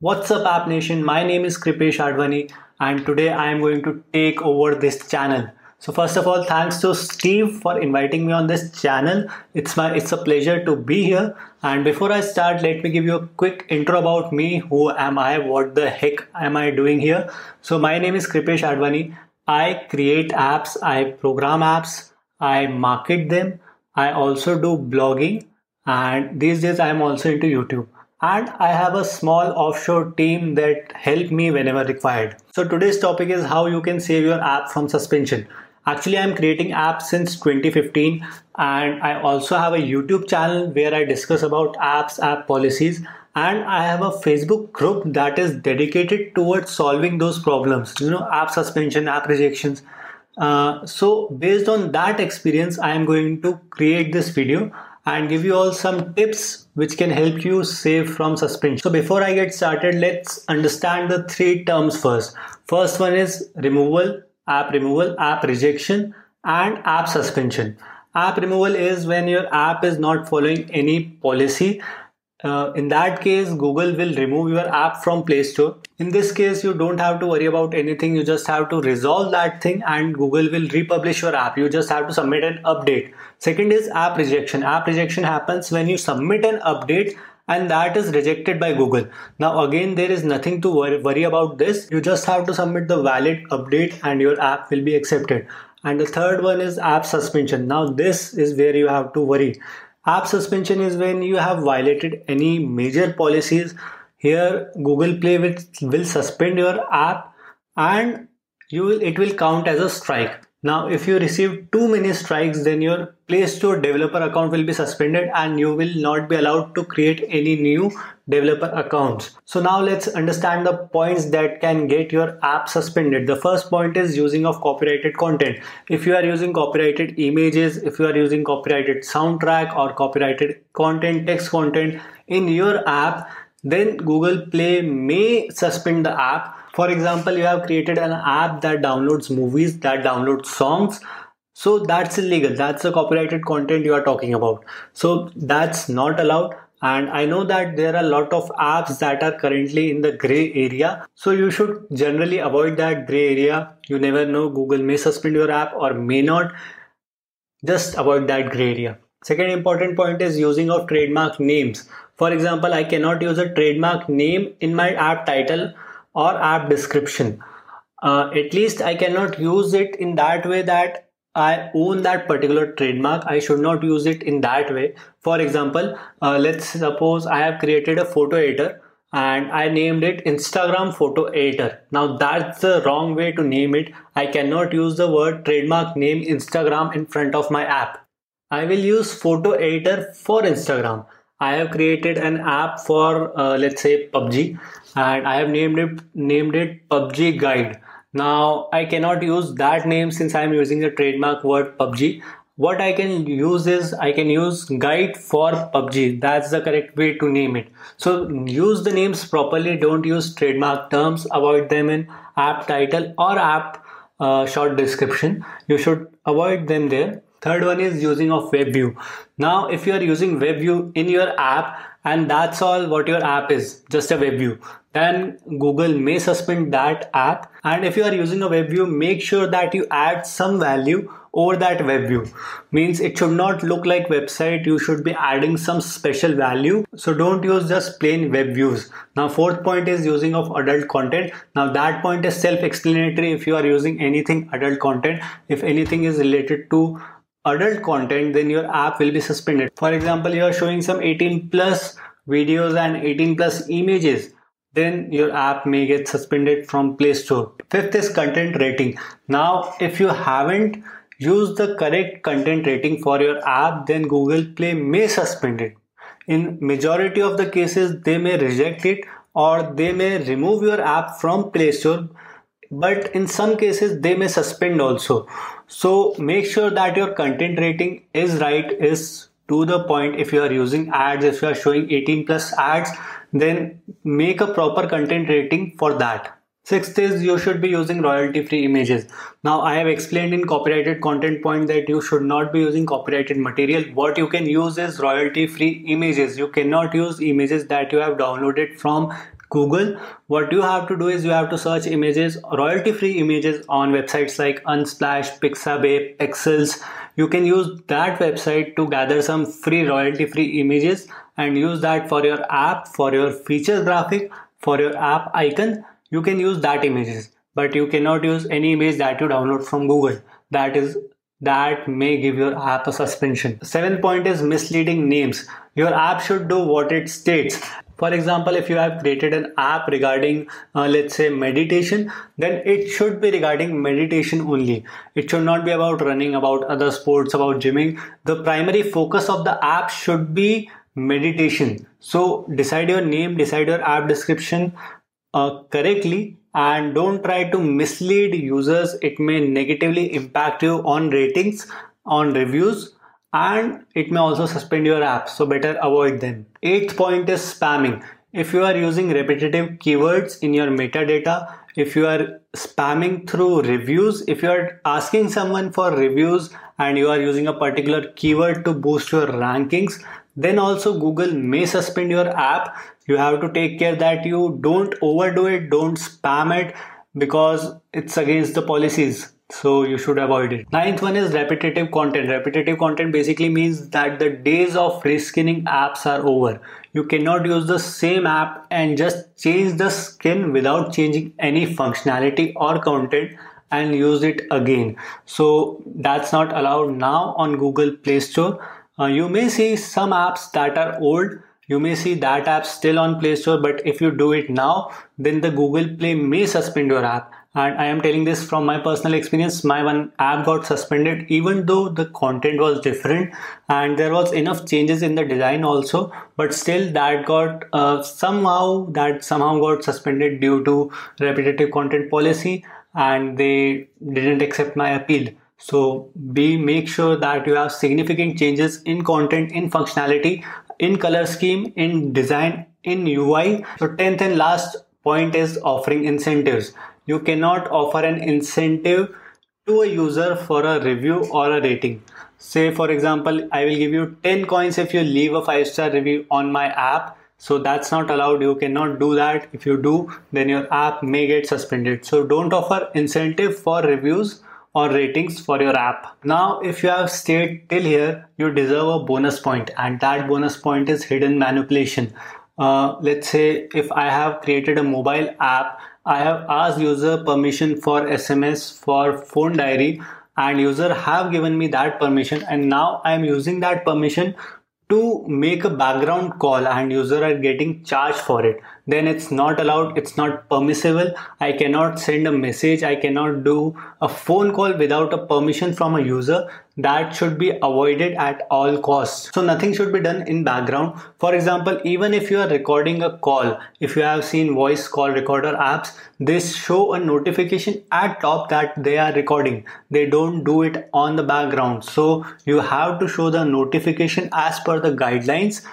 What's up App Nation? My name is Kripesh Advani and today I am going to take over this channel. So first of all, thanks to Steve for inviting me on this channel. It's my it's a pleasure to be here. And before I start, let me give you a quick intro about me. Who am I? What the heck am I doing here? So my name is Kripesh Advani. I create apps, I program apps, I market them. I also do blogging and these days I am also into YouTube and I have a small offshore team that help me whenever required. So today's topic is how you can save your app from suspension. Actually, I'm creating apps since 2015 and I also have a YouTube channel where I discuss about apps, app policies and I have a Facebook group that is dedicated towards solving those problems, you know, app suspension, app rejections. Uh, so based on that experience, I am going to create this video and give you all some tips which can help you save from suspension. So before I get started, let's understand the three terms first. First one is removal, app removal, app rejection and app suspension. App removal is when your app is not following any policy uh, in that case google will remove your app from play store. In this case you don't have to worry about anything. You just have to resolve that thing and google will republish your app. You just have to submit an update. Second is app rejection. App rejection happens when you submit an update and that is rejected by google. Now again there is nothing to worry, worry about this. You just have to submit the valid update and your app will be accepted. And the third one is app suspension. Now this is where you have to worry App suspension is when you have violated any major policies. Here, Google Play will, will suspend your app and you will it will count as a strike. Now, if you receive too many strikes, then your Play Store developer account will be suspended and you will not be allowed to create any new developer accounts. So now let's understand the points that can get your app suspended. The first point is using of copyrighted content. If you are using copyrighted images, if you are using copyrighted soundtrack or copyrighted content, text content in your app, then Google Play may suspend the app for example, you have created an app that downloads movies, that downloads songs. So that's illegal. That's the copyrighted content you are talking about. So that's not allowed. And I know that there are a lot of apps that are currently in the gray area. So you should generally avoid that gray area. You never know, Google may suspend your app or may not. Just avoid that gray area. Second important point is using of trademark names. For example, I cannot use a trademark name in my app title or app description. Uh, at least I cannot use it in that way that I own that particular trademark. I should not use it in that way. For example, uh, let's suppose I have created a photo editor and I named it Instagram photo editor. Now that's the wrong way to name it. I cannot use the word trademark name Instagram in front of my app. I will use photo editor for Instagram. I have created an app for uh, let's say PUBG and I have named it named it PUBG Guide. Now I cannot use that name since I am using the trademark word PUBG. What I can use is I can use guide for PUBG. That's the correct way to name it. So use the names properly. Don't use trademark terms. Avoid them in app title or app uh, short description. You should avoid them there Third one is using of WebView. Now, if you are using WebView in your app and that's all what your app is, just a WebView, then Google may suspend that app. And if you are using a WebView, make sure that you add some value over that web view. Means it should not look like website. You should be adding some special value. So don't use just plain web views. Now fourth point is using of adult content. Now that point is self-explanatory if you are using anything adult content. If anything is related to adult content then your app will be suspended. For example you are showing some 18 plus videos and 18 plus images then your app may get suspended from play store. Fifth is content rating. Now if you haven't used the correct content rating for your app then google play may suspend it. In majority of the cases they may reject it or they may remove your app from play store but in some cases they may suspend also so make sure that your content rating is right is to the point if you are using ads if you are showing 18 plus ads then make a proper content rating for that Sixth is you should be using royalty free images. Now I have explained in copyrighted content point that you should not be using copyrighted material. What you can use is royalty free images. You cannot use images that you have downloaded from Google, what you have to do is you have to search images, royalty free images on websites like Unsplash, Pixabay, Pexels. You can use that website to gather some free royalty free images and use that for your app, for your feature graphic, for your app icon. You can use that images, but you cannot use any image that you download from Google. That is that may give your app a suspension. Seventh point is misleading names. Your app should do what it states. For example, if you have created an app regarding, uh, let's say, meditation, then it should be regarding meditation only. It should not be about running, about other sports, about gymming. The primary focus of the app should be meditation. So decide your name, decide your app description uh, correctly and don't try to mislead users it may negatively impact you on ratings on reviews and it may also suspend your app so better avoid them. Eighth point is spamming. If you are using repetitive keywords in your metadata if you are spamming through reviews if you are asking someone for reviews and you are using a particular keyword to boost your rankings then also google may suspend your app. You have to take care that you don't overdo it don't spam it because it's against the policies so you should avoid it. Ninth one is repetitive content. Repetitive content basically means that the days of reskinning apps are over. You cannot use the same app and just change the skin without changing any functionality or content and use it again. So that's not allowed now on google play store. Uh, you may see some apps that are old. You may see that app still on play store but if you do it now then the google play may suspend your app and i am telling this from my personal experience my one app got suspended even though the content was different and there was enough changes in the design also but still that got uh, somehow that somehow got suspended due to repetitive content policy and they didn't accept my appeal so be make sure that you have significant changes in content in functionality in color scheme, in design, in UI. So 10th and last point is offering incentives. You cannot offer an incentive to a user for a review or a rating. Say for example, I will give you 10 coins if you leave a 5 star review on my app. So that's not allowed. You cannot do that. If you do, then your app may get suspended. So don't offer incentive for reviews or ratings for your app. Now, if you have stayed till here, you deserve a bonus point, and that bonus point is hidden manipulation. Uh, let's say if I have created a mobile app, I have asked user permission for SMS for phone diary, and user have given me that permission, and now I am using that permission to make a background call and user are getting charged for it then it's not allowed it's not permissible. I cannot send a message i cannot do a phone call without a permission from a user. That should be avoided at all costs. So nothing should be done in background. For example even if you are recording a call if you have seen voice call recorder apps this show a notification at top that they are recording. They don't do it on the background. So you have to show the notification as per the guidelines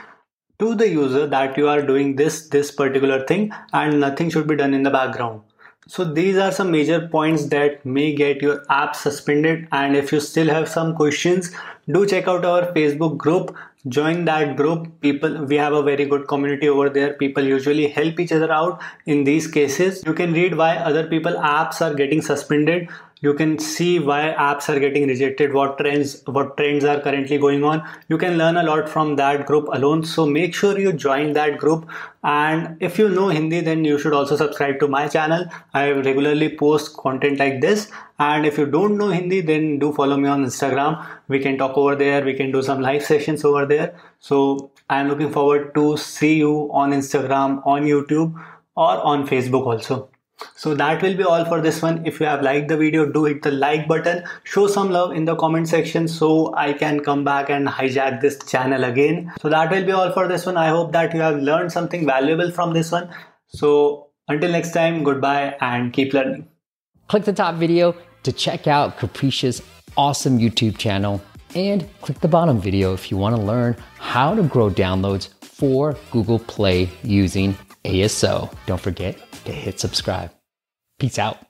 to the user that you are doing this this particular thing and nothing should be done in the background. So these are some major points that may get your app suspended. And if you still have some questions do check out our facebook group. Join that group. People we have a very good community over there. People usually help each other out in these cases. You can read why other people apps are getting suspended you can see why apps are getting rejected what trends what trends are currently going on. You can learn a lot from that group alone. So make sure you join that group. And if you know hindi then you should also subscribe to my channel. I regularly post content like this. And if you don't know hindi then do follow me on instagram. We can talk over there. We can do some live sessions over there. So i am looking forward to see you on instagram on youtube or on facebook also so that will be all for this one. If you have liked the video do hit the like button. Show some love in the comment section so i can come back and hijack this channel again. So that will be all for this one. I hope that you have learned something valuable from this one. So until next time goodbye and keep learning. Click the top video to check out Kripesh's awesome youtube channel. And click the bottom video if you want to learn how to grow downloads for google play using aso don't forget to hit subscribe. Peace out.